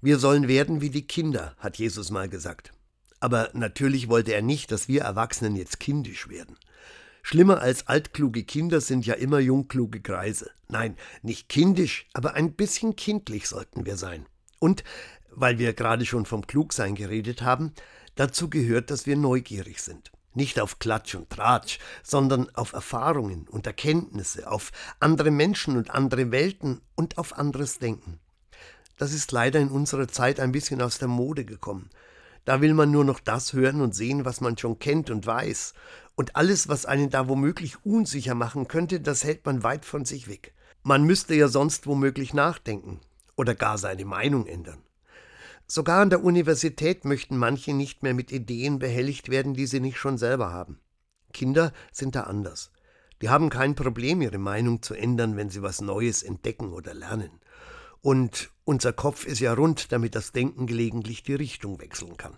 Wir sollen werden wie die Kinder, hat Jesus mal gesagt. Aber natürlich wollte er nicht, dass wir Erwachsenen jetzt kindisch werden. Schlimmer als altkluge Kinder sind ja immer jungkluge Kreise. Nein, nicht kindisch, aber ein bisschen kindlich sollten wir sein. Und, weil wir gerade schon vom Klugsein geredet haben, dazu gehört, dass wir neugierig sind. Nicht auf Klatsch und Tratsch, sondern auf Erfahrungen und Erkenntnisse, auf andere Menschen und andere Welten und auf anderes Denken. Das ist leider in unserer Zeit ein bisschen aus der Mode gekommen. Da will man nur noch das hören und sehen, was man schon kennt und weiß. Und alles, was einen da womöglich unsicher machen könnte, das hält man weit von sich weg. Man müsste ja sonst womöglich nachdenken oder gar seine Meinung ändern. Sogar an der Universität möchten manche nicht mehr mit Ideen behelligt werden, die sie nicht schon selber haben. Kinder sind da anders. Die haben kein Problem, ihre Meinung zu ändern, wenn sie was Neues entdecken oder lernen. Und unser Kopf ist ja rund, damit das Denken gelegentlich die Richtung wechseln kann.